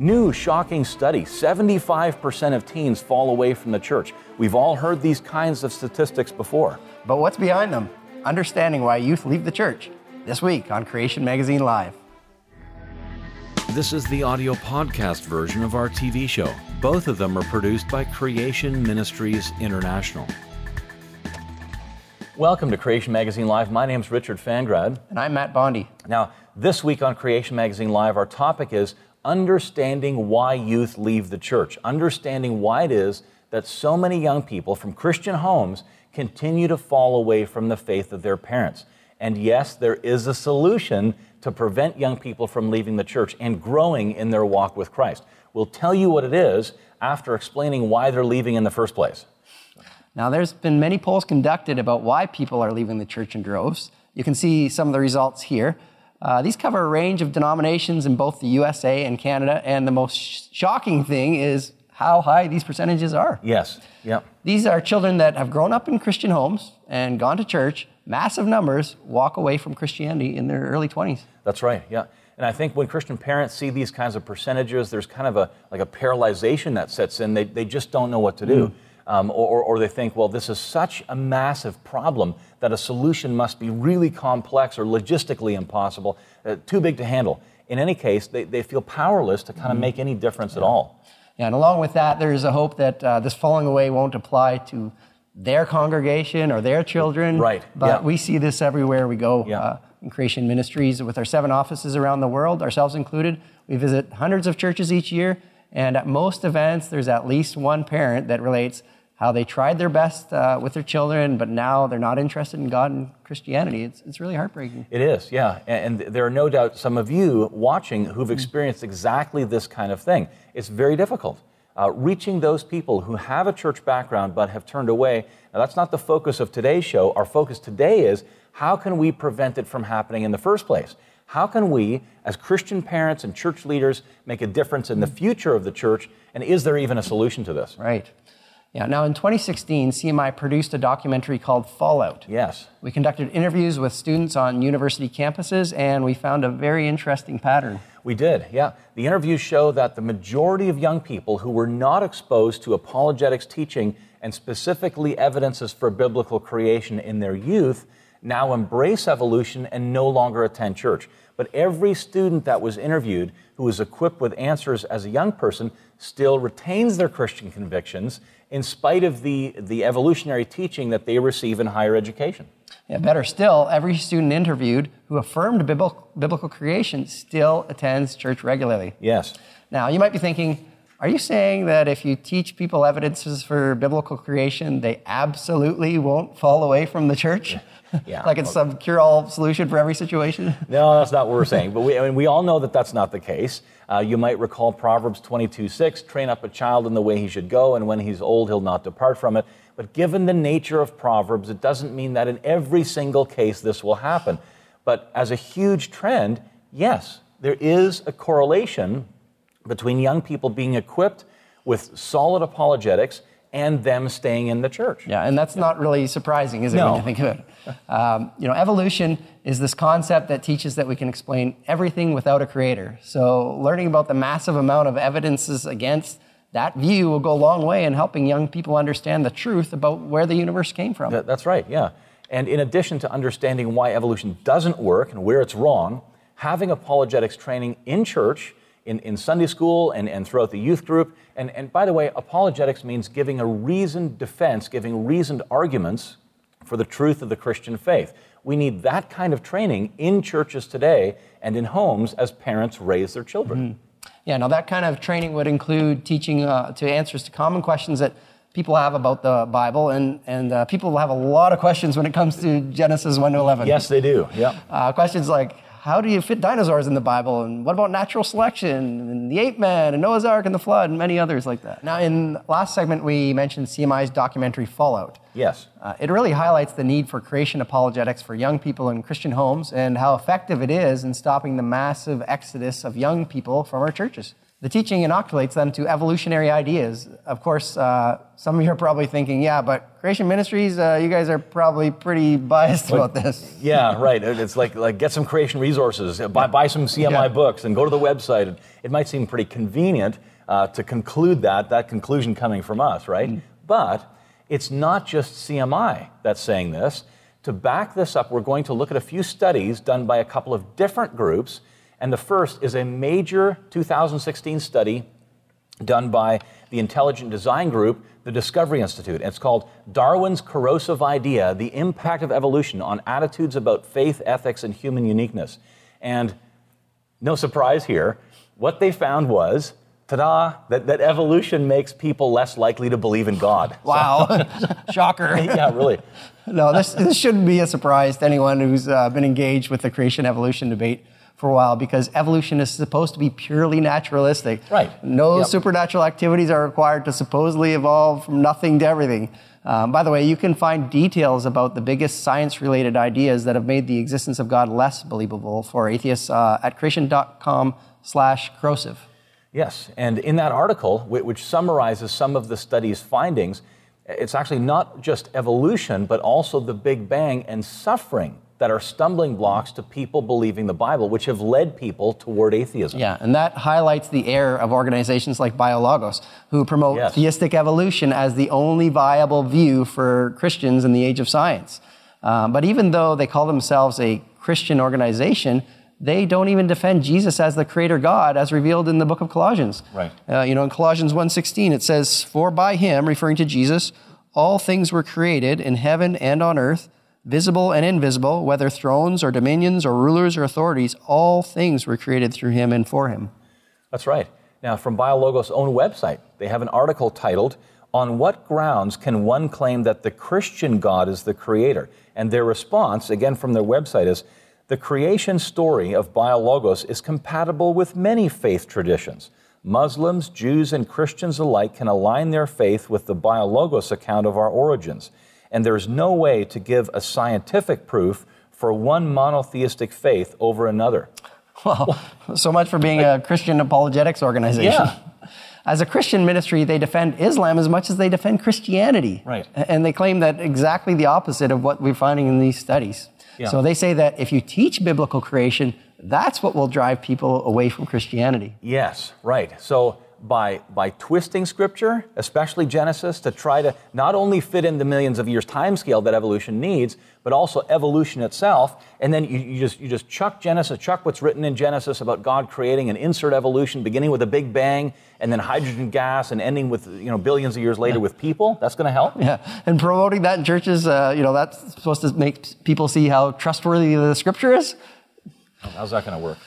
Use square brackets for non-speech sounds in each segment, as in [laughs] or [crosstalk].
New shocking study 75% of teens fall away from the church. We've all heard these kinds of statistics before. But what's behind them? Understanding why youth leave the church. This week on Creation Magazine Live. This is the audio podcast version of our TV show. Both of them are produced by Creation Ministries International. Welcome to Creation Magazine Live. My name is Richard Fangrad. And I'm Matt Bondi. Now, this week on Creation Magazine Live, our topic is understanding why youth leave the church, understanding why it is that so many young people from Christian homes continue to fall away from the faith of their parents. And yes, there is a solution to prevent young people from leaving the church and growing in their walk with Christ. We'll tell you what it is after explaining why they're leaving in the first place. Now, there's been many polls conducted about why people are leaving the church in droves. You can see some of the results here. Uh, these cover a range of denominations in both the USA and Canada, and the most sh- shocking thing is how high these percentages are. Yes, yep. These are children that have grown up in Christian homes and gone to church. Massive numbers walk away from Christianity in their early 20s. That's right, yeah. And I think when Christian parents see these kinds of percentages, there's kind of a like a paralyzation that sets in. They, they just don't know what to do. Mm. Um, or, or, they think, well, this is such a massive problem that a solution must be really complex or logistically impossible, uh, too big to handle. In any case, they, they feel powerless to kind of mm-hmm. make any difference yeah. at all. Yeah, and along with that, there's a hope that uh, this falling away won't apply to their congregation or their children. Right. But yeah. we see this everywhere we go yeah. uh, in Creation Ministries with our seven offices around the world, ourselves included. We visit hundreds of churches each year, and at most events, there's at least one parent that relates how they tried their best uh, with their children, but now they're not interested in God and Christianity. It's, it's really heartbreaking. It is, yeah. And, and there are no doubt some of you watching who've experienced exactly this kind of thing. It's very difficult. Uh, reaching those people who have a church background but have turned away. Now, that's not the focus of today's show. Our focus today is how can we prevent it from happening in the first place? How can we, as Christian parents and church leaders, make a difference in the future of the church? And is there even a solution to this? Right. Yeah, now in 2016, CMI produced a documentary called Fallout. Yes. We conducted interviews with students on university campuses, and we found a very interesting pattern. We did, yeah. The interviews show that the majority of young people who were not exposed to apologetics teaching and specifically evidences for biblical creation in their youth now embrace evolution and no longer attend church. But every student that was interviewed who was equipped with answers as a young person still retains their Christian convictions in spite of the, the evolutionary teaching that they receive in higher education. Yeah, better still, every student interviewed who affirmed biblical, biblical creation still attends church regularly. Yes. Now, you might be thinking, are you saying that if you teach people evidences for biblical creation, they absolutely won't fall away from the church? Yeah. [laughs] like it's some cure all solution for every situation? No, that's not what we're saying. But we, I mean, we all know that that's not the case. Uh, you might recall Proverbs 22 6 train up a child in the way he should go, and when he's old, he'll not depart from it. But given the nature of Proverbs, it doesn't mean that in every single case this will happen. But as a huge trend, yes, there is a correlation between young people being equipped with solid apologetics and them staying in the church. Yeah, and that's not really surprising, is it, no. when you think of it? Um, you know, evolution is this concept that teaches that we can explain everything without a creator. So, learning about the massive amount of evidences against that view will go a long way in helping young people understand the truth about where the universe came from. That's right, yeah. And in addition to understanding why evolution doesn't work and where it's wrong, having apologetics training in church in, in Sunday school and, and throughout the youth group. And, and by the way, apologetics means giving a reasoned defense, giving reasoned arguments for the truth of the Christian faith. We need that kind of training in churches today and in homes as parents raise their children. Mm-hmm. Yeah, now that kind of training would include teaching uh, to answers to common questions that people have about the Bible, and, and uh, people have a lot of questions when it comes to Genesis 1 to 11. Yes, they do. Yeah. Uh, questions like how do you fit dinosaurs in the Bible? And what about natural selection and the ape man and Noah's Ark and the flood and many others like that? Now, in last segment, we mentioned CMI's documentary Fallout. Yes. Uh, it really highlights the need for creation apologetics for young people in Christian homes and how effective it is in stopping the massive exodus of young people from our churches. The teaching inoculates them to evolutionary ideas. Of course, uh, some of you are probably thinking, yeah, but Creation Ministries, uh, you guys are probably pretty biased about this. Yeah, right. It's like, like get some creation resources, buy, buy some CMI yeah. books, and go to the website. It might seem pretty convenient uh, to conclude that, that conclusion coming from us, right? Mm. But it's not just CMI that's saying this. To back this up, we're going to look at a few studies done by a couple of different groups and the first is a major 2016 study done by the Intelligent Design Group, the Discovery Institute. It's called Darwin's Corrosive Idea The Impact of Evolution on Attitudes About Faith, Ethics, and Human Uniqueness. And no surprise here, what they found was ta-da, that, that evolution makes people less likely to believe in God. [laughs] Wow, [laughs] shocker. [laughs] yeah, really. No, this, this shouldn't be a surprise to anyone who's uh, been engaged with the creation evolution debate for a while because evolution is supposed to be purely naturalistic. Right. No yep. supernatural activities are required to supposedly evolve from nothing to everything. Um, by the way, you can find details about the biggest science related ideas that have made the existence of God less believable for atheists uh, at creation.com slash corrosive. Yes, and in that article, which summarizes some of the study's findings, it's actually not just evolution, but also the Big Bang and suffering that are stumbling blocks to people believing the Bible, which have led people toward atheism. Yeah, and that highlights the error of organizations like BioLogos, who promote yes. theistic evolution as the only viable view for Christians in the age of science. Um, but even though they call themselves a Christian organization, they don't even defend Jesus as the creator God as revealed in the book of Colossians. Right. Uh, you know, in Colossians 1:16 it says, "For by him, referring to Jesus, all things were created in heaven and on earth, visible and invisible, whether thrones or dominions or rulers or authorities, all things were created through him and for him. That's right. Now, from BioLogos' own website, they have an article titled, On What Grounds Can One Claim That the Christian God is the Creator? And their response, again from their website, is The creation story of BioLogos is compatible with many faith traditions. Muslims, Jews, and Christians alike can align their faith with the BioLogos account of our origins and there's no way to give a scientific proof for one monotheistic faith over another. Well, so much for being a Christian apologetics organization. Yeah. [laughs] As a Christian ministry, they defend Islam as much as they defend Christianity. Right. And they claim that exactly the opposite of what we're finding in these studies. Yeah. So they say that if you teach biblical creation, that's what will drive people away from Christianity. Yes, right. So by, by twisting scripture, especially Genesis, to try to not only fit in the millions of years time scale that evolution needs, but also evolution itself. And then you, you, just, you just chuck Genesis, chuck what's written in Genesis about God creating and insert evolution, beginning with a big bang, and then hydrogen gas, and ending with you know billions of years later yeah. with people. That's going to help. Yeah, and promoting that in churches, uh, you know, that's supposed to make people see how trustworthy the scripture is. How's that going to work?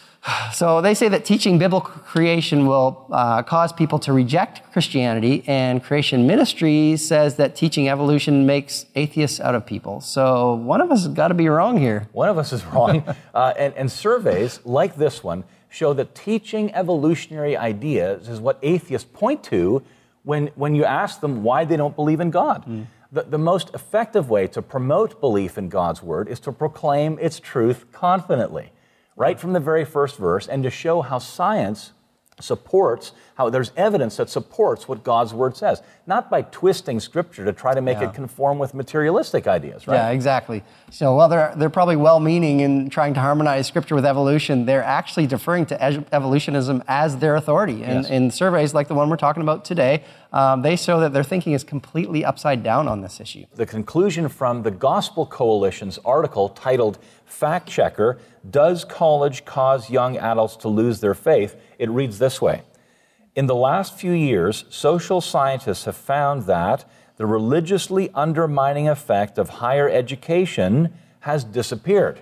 So they say that teaching biblical creation will uh, cause people to reject Christianity, and creation ministry says that teaching evolution makes atheists out of people. So one of us has got to be wrong here. One of us is wrong. [laughs] uh, and, and surveys like this one show that teaching evolutionary ideas is what atheists point to when, when you ask them why they don't believe in God. Mm. The, the most effective way to promote belief in God's word is to proclaim its truth confidently right from the very first verse and to show how science supports how there's evidence that supports what God's word says, not by twisting scripture to try to make yeah. it conform with materialistic ideas, right? Yeah, exactly. So while they're, they're probably well meaning in trying to harmonize scripture with evolution, they're actually deferring to evolutionism as their authority. And yes. in surveys like the one we're talking about today, um, they show that their thinking is completely upside down on this issue. The conclusion from the Gospel Coalition's article titled Fact Checker Does College Cause Young Adults to Lose Their Faith? It reads this way In the last few years, social scientists have found that the religiously undermining effect of higher education has disappeared.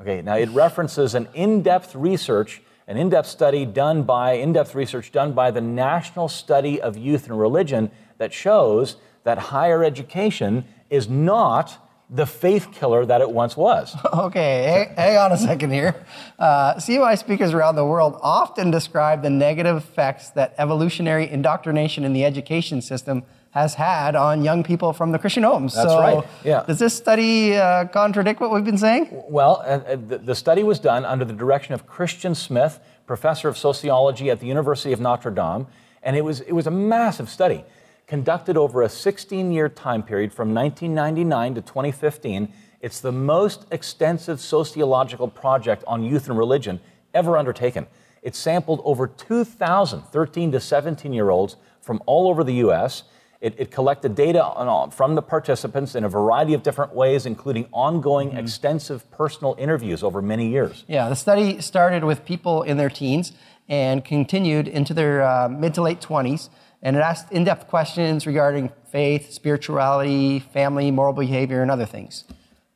Okay, now it references an in depth research, an in depth study done by, in depth research done by the National Study of Youth and Religion that shows that higher education is not the faith killer that it once was. [laughs] Okay, hang, on a second here. Uh, CMI speakers around the world often describe the negative effects that evolutionary indoctrination in the education system has had on young people from the Christian homes. That's so right. Yeah. Does this study uh, contradict what we've been saying? Well, uh, the, the study was done under the direction of Christian Smith, professor of sociology at the University of Notre Dame, and it was, it was a massive study conducted over a 16 year time period from 1999 to 2015. It's the most extensive sociological project on youth and religion ever undertaken. It sampled over 2,000 13 to 17 year olds from all over the U.S. It, it collected data on, from the participants in a variety of different ways, including ongoing, mm-hmm. extensive personal interviews over many years. Yeah, the study started with people in their teens and continued into their uh, mid to late 20s. And it asked in depth questions regarding faith, spirituality, family, moral behavior, and other things.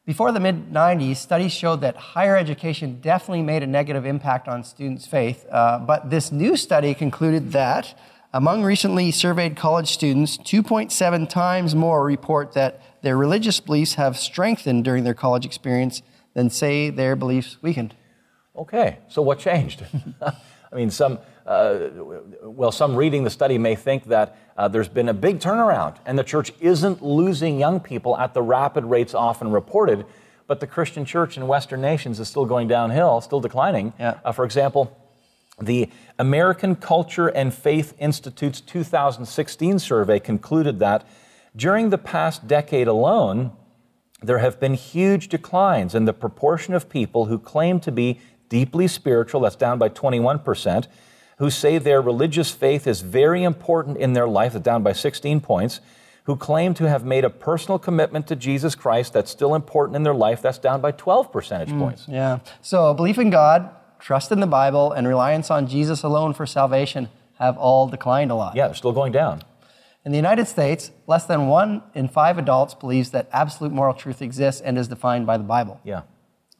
Before the mid 90s, studies showed that higher education definitely made a negative impact on students' faith. Uh, but this new study concluded that among recently surveyed college students, 2.7 times more report that their religious beliefs have strengthened during their college experience than say their beliefs weakened. Okay, so what changed? [laughs] I mean, some, uh, well, some reading the study may think that uh, there's been a big turnaround and the church isn't losing young people at the rapid rates often reported, but the Christian church in Western nations is still going downhill, still declining. Yeah. Uh, for example, the American Culture and Faith Institute's 2016 survey concluded that during the past decade alone, there have been huge declines in the proportion of people who claim to be deeply spiritual, that's down by 21%, who say their religious faith is very important in their life, that's down by 16 points, who claim to have made a personal commitment to Jesus Christ, that's still important in their life, that's down by 12 percentage mm, points. Yeah. So belief in God, trust in the Bible, and reliance on Jesus alone for salvation have all declined a lot. Yeah, they're still going down. In the United States, less than one in five adults believes that absolute moral truth exists and is defined by the Bible. Yeah.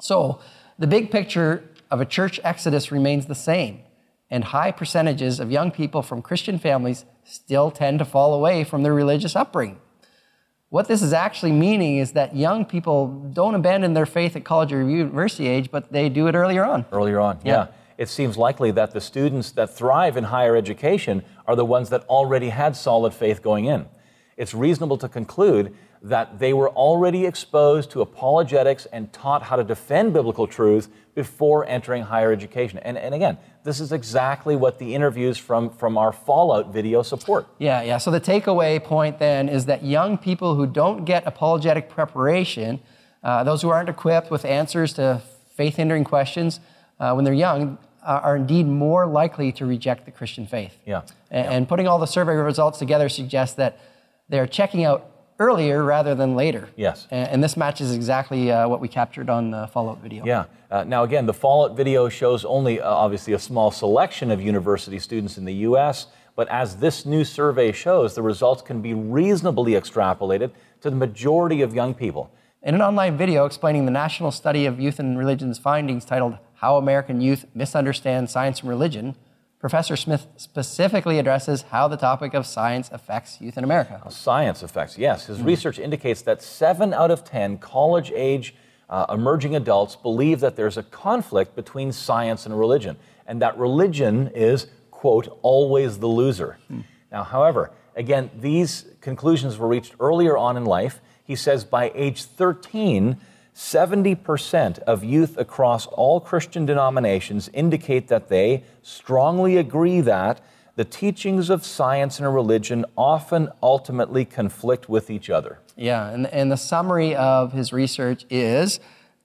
So, the big picture of a church exodus remains the same, and high percentages of young people from Christian families still tend to fall away from their religious upbringing. What this is actually meaning is that young people don't abandon their faith at college or university age, but they do it earlier on. Earlier on, yeah. yeah. It seems likely that the students that thrive in higher education are the ones that already had solid faith going in. It's reasonable to conclude that they were already exposed to apologetics and taught how to defend biblical truth before entering higher education. And, and again, this is exactly what the interviews from, from our Fallout video support. Yeah, yeah. So the takeaway point then is that young people who don't get apologetic preparation, uh, those who aren't equipped with answers to faith hindering questions uh, when they're young, uh, are indeed more likely to reject the Christian faith. Yeah. And, yeah. and putting all the survey results together suggests that they're checking out earlier rather than later. Yes. And, and this matches exactly uh, what we captured on the Fallout video. Yeah. Uh, now, again, the Fallout video shows only uh, obviously a small selection of university students in the U.S., but as this new survey shows, the results can be reasonably extrapolated to the majority of young people. In an online video explaining the National Study of Youth and Religion's findings titled How American Youth Misunderstand Science and Religion, Professor Smith specifically addresses how the topic of science affects youth in America. Science affects, yes. His mm. research indicates that seven out of 10 college age uh, emerging adults believe that there's a conflict between science and religion, and that religion is, quote, always the loser. Mm. Now, however, again, these conclusions were reached earlier on in life. He says by age 13, 70% of youth across all Christian denominations indicate that they strongly agree that the teachings of science and religion often ultimately conflict with each other. Yeah, and, and the summary of his research is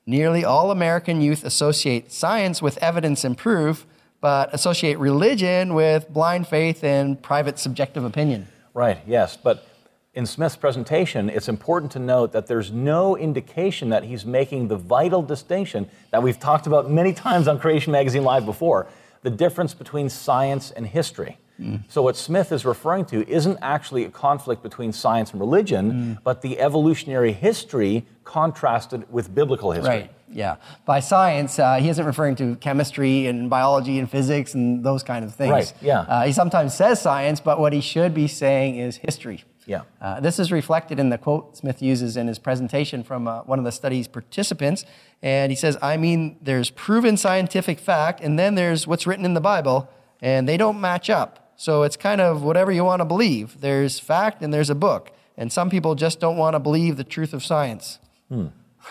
nearly all American youth associate science with evidence and proof, but associate religion with blind faith and private subjective opinion. Right, yes, but in Smith's presentation, it's important to note that there's no indication that he's making the vital distinction that we've talked about many times on Creation Magazine Live before the difference between science and history. Mm. So, what Smith is referring to isn't actually a conflict between science and religion, mm. but the evolutionary history contrasted with biblical history. Right, yeah. By science, uh, he isn't referring to chemistry and biology and physics and those kind of things. Right, yeah. Uh, he sometimes says science, but what he should be saying is history. Yeah. Uh, this is reflected in the quote Smith uses in his presentation from uh, one of the study's participants. And he says, I mean, there's proven scientific fact, and then there's what's written in the Bible, and they don't match up. So it's kind of whatever you want to believe. There's fact and there's a book. And some people just don't want to believe the truth of science. Hmm.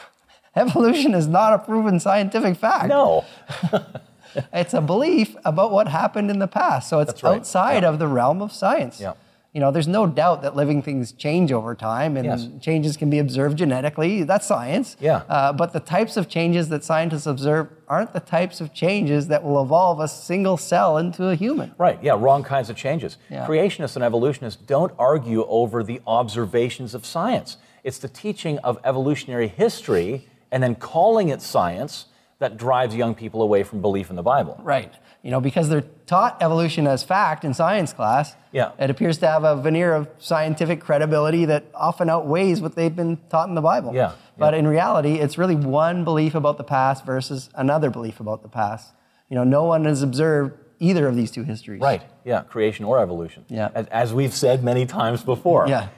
[laughs] Evolution is not a proven scientific fact. No. [laughs] it's a belief about what happened in the past. So it's right. outside Yeah. of the realm of science. Yeah. You know, there's no doubt that living things change over time and Yes. changes can be observed genetically. That's science. Yeah. Uh, but the types of changes that scientists observe aren't the types of changes that will evolve a single cell into a human. Right, yeah, wrong kinds of changes. Yeah. Creationists and evolutionists don't argue over the observations of science. It's the teaching of evolutionary history and then calling it science that drives young people away from belief in the Bible. Right. You know, because they're taught evolution as fact in science class, Yeah. it appears to have a veneer of scientific credibility that often outweighs what they've been taught in the Bible. Yeah, But yeah. in reality, it's really one belief about the past versus another belief about the past. You know, no one has observed either of these two histories. Right, yeah, creation or evolution. Yeah. As, as we've said many times before. Yeah.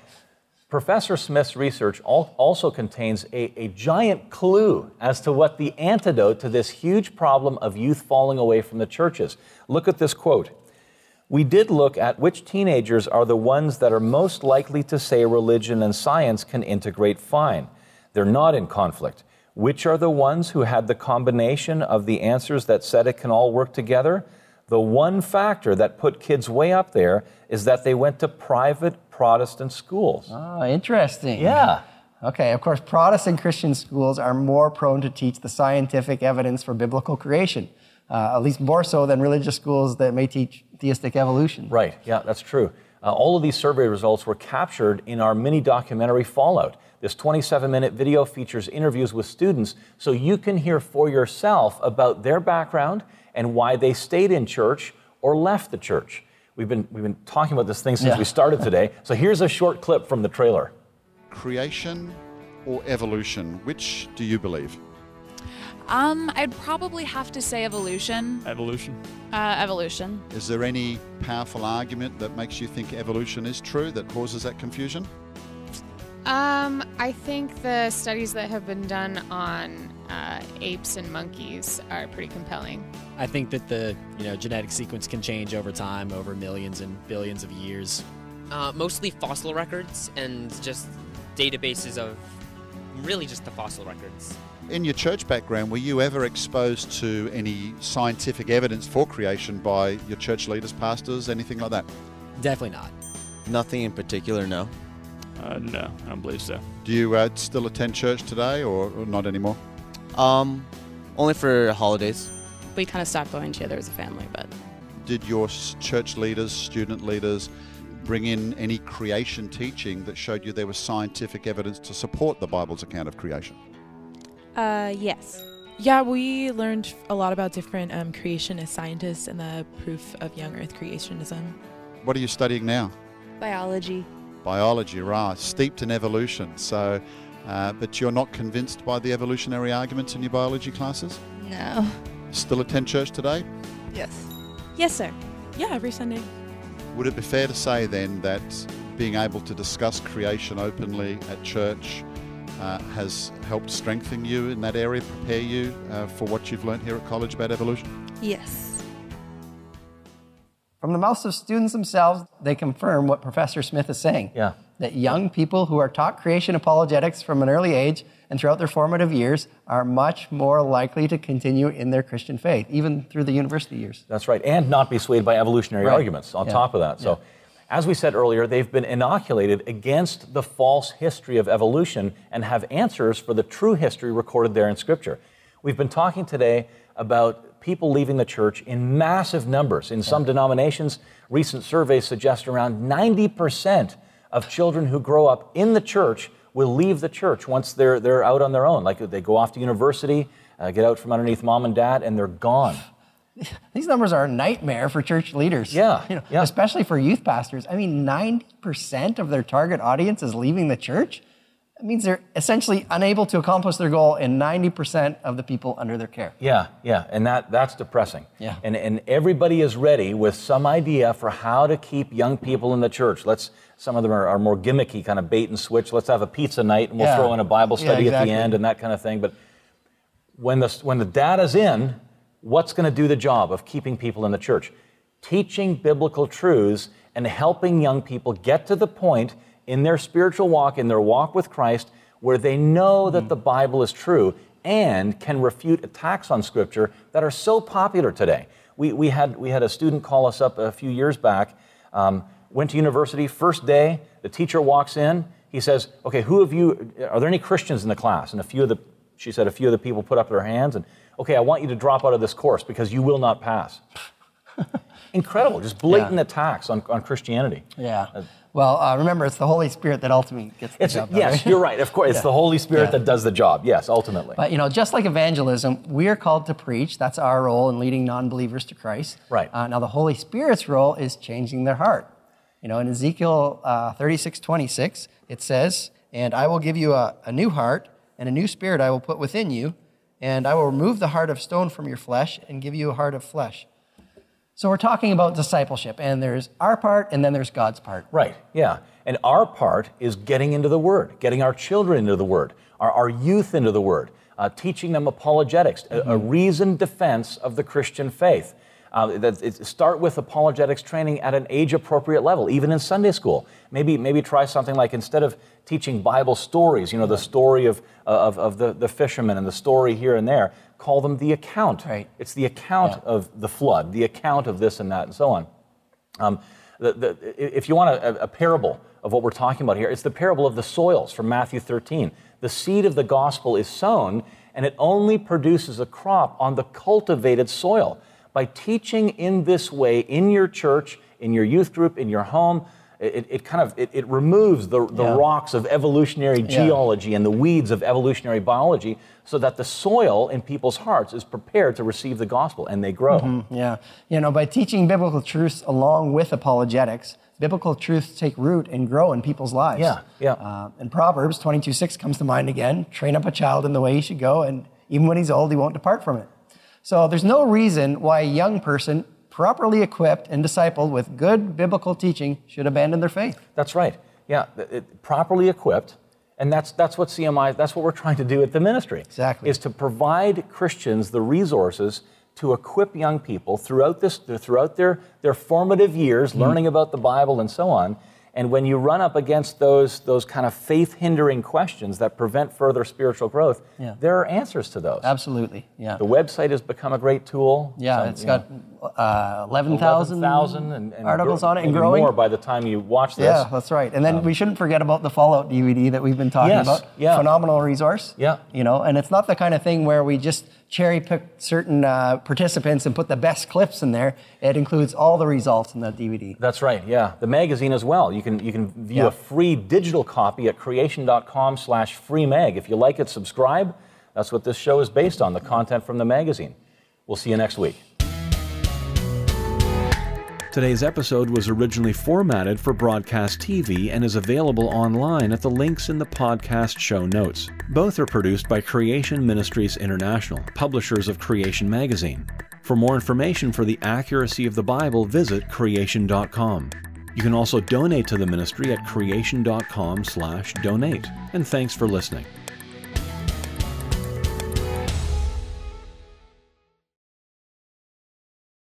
Professor Smith's research al- also contains a, a giant clue as to what the antidote to this huge problem of youth falling away from the churches. Look at this quote. We did look at which teenagers are the ones that are most likely to say religion and science can integrate fine. They're not in conflict. Which are the ones who had the combination of the answers that said it can all work together? The one factor that put kids way up there is that they went to private Protestant schools. Oh, interesting. Yeah. Okay, of course, Protestant Christian schools are more prone to teach the scientific evidence for biblical creation, uh, at least more so than religious schools that may teach theistic evolution. Right, yeah, that's true. Uh, all of these survey results were captured in our mini documentary Fallout. This 27 minute video features interviews with students so you can hear for yourself about their background and why they stayed in church or left the church. We've been, we've been talking about this thing since Yeah. we started today. So here's a short clip from the trailer. Creation or evolution? Which do you believe? Um, I'd probably have to say evolution. Evolution. Uh, evolution. Is there any powerful argument that makes you think evolution is true that causes that confusion? Um, I think the studies that have been done on uh, apes and monkeys are pretty compelling. I think that the you know genetic sequence can change over time, over millions and billions of years. Uh, mostly fossil records and just databases of really just the fossil records. In your church background, were you ever exposed to any scientific evidence for creation by your church leaders, pastors, anything like that? Definitely not. Nothing in particular, no. Uh, no, I don't believe so. Do you uh, still attend church today or, or not anymore? Um, only for holidays. We kind of stopped going together as a family, but Did your church leaders, student leaders, bring in any creation teaching that showed you there was scientific evidence to support the Bible's account of creation? Uh, yes. Yeah, we learned a lot about different um, creationist scientists and the proof of young Earth creationism. What are you studying now? Biology. Biology, right? Steeped in evolution. So, uh, but you're not convinced by the evolutionary arguments in your biology classes? No. Still attend church today? Yes. Yes, sir. Yeah, every Sunday. Would it be fair to say then that being able to discuss creation openly at church uh, has helped strengthen you in that area, prepare you uh, for what you've learned here at college about evolution? Yes. From the mouths of students themselves, they confirm what Professor Smith is saying. Yeah. That young people who are taught creation apologetics from an early age and throughout their formative years are much more likely to continue in their Christian faith, even through the university years. That's right, and not be swayed by evolutionary Right. arguments on Yeah. top of that. So, as we said earlier, they've been inoculated against the false history of evolution and have answers for the true history recorded there in Scripture. We've been talking today about people leaving the church in massive numbers. In some denominations, recent surveys suggest around 90% of children who grow up in the church will leave the church once they're, they're out on their own. Like they go off to university, uh, get out from underneath mom and dad, and they're gone. [laughs] These numbers are a nightmare for church leaders. Yeah, You know, yeah. Especially for youth pastors. I mean, 90% of their target audience is leaving the church. That means they're essentially unable to accomplish their goal in 90% of the people under their care. Yeah, yeah, and that that's depressing. Yeah. And and everybody is ready with some idea for how to keep young people in the church. Let's some of them are, are more gimmicky, kind of bait and switch. Let's have a pizza night and we'll Yeah. throw in a Bible Yeah, study at the end and that kind of thing. But when the when the data's in, what's going to do the job of keeping people in the church? Teaching biblical truths and helping young people get to the point in their spiritual walk, in their walk with Christ, where they know that the Bible is true and can refute attacks on Scripture that are so popular today. We, we, had, we had a student call us up a few years back, um, went to university, first day, the teacher walks in, he says, Okay, who of you, are there any Christians in the class? And a few of the, she said, a few of the people put up their hands, and okay, I want you to drop out of this course because you will not pass. [laughs] Incredible, just blatant Yeah. attacks on, on Christianity. Yeah. Well, uh, remember, it's the Holy Spirit that ultimately gets the It's, job done. yes, right? you're right. Of course, it's Yeah. the Holy Spirit Yeah. that does the job. Yes, ultimately. But you know, just like evangelism, we are called to preach. That's our role in leading non-believers to Christ. Right. Uh, now, the Holy Spirit's role is changing their heart. You know, in Ezekiel uh, 36, 26, it says, "And I will give you a, a new heart, and a new spirit I will put within you, and I will remove the heart of stone from your flesh, and give you a heart of flesh." So we're talking about discipleship, and there's our part, and then there's God's part. Right, yeah. And our part is getting into the Word, getting our children into the Word, our, our youth into the Word, uh, teaching them apologetics, a, a reasoned defense of the Christian faith. Uh, that it, start with apologetics training at an age appropriate level, even in Sunday school. Maybe, maybe try something like instead of teaching Bible stories, you know, the story of, of, of the, the fisherman and the story here and there, call them the account. Right. It's the account of the flood, the account of this and that, and so on. Um, the, the, if you want a, a parable of what we're talking about here, it's the parable of the soils from Matthew 13. The seed of the gospel is sown, and it only produces a crop on the cultivated soil. By teaching in this way in your church, in your youth group, in your home, it, it kind of it, it removes the, the Yeah. rocks of evolutionary Yeah. geology and the weeds of evolutionary biology so that the soil in people's hearts is prepared to receive the gospel and they grow. Mhm, Yeah. You know, by teaching biblical truths along with apologetics, biblical truths take root and grow in people's lives. Yeah, yeah. Uh, and Proverbs 22 6 comes to mind again train up a child in the way he should go, and even when he's old, he won't depart from it. So there's no reason why a young person, properly equipped and discipled with good biblical teaching, should abandon their faith. That's right. Yeah, it, properly equipped, and that's that's what CMI. That's what we're trying to do at the ministry. Exactly. Is to provide Christians the resources to equip young people throughout this throughout their their formative years, Mm-hmm. learning about the Bible and so on. And when you run up against those those kind of faith hindering questions that prevent further spiritual growth, Yeah. there are answers to those. Absolutely. Yeah. The website has become a great tool. Yeah, Some, it's got uh, 11,000 11,000 and, and articles grow- on it and growing. more by the time you watch this. Yeah, that's right. And then we shouldn't forget about the Fallout DVD that we've been talking Yes, about. yeah. Phenomenal resource. Yeah. You know, and it's not the kind of thing where we just cherry pick certain uh, participants and put the best clips in there. It includes all the results in that DVD. That's right. Yeah, the magazine as well. You can you can view Yeah. a free digital copy at creation.com/slash free mag. If you like it, subscribe. That's what this show is based on. The content from the magazine. We'll see you next week. Today's episode was originally formatted for broadcast TV and is available online at the links in the podcast show notes. Both are produced by Creation Ministries International, publishers of Creation Magazine. For more information for the accuracy of the Bible, visit creation.com. You can also donate to the ministry at creation.com/donate. And thanks for listening.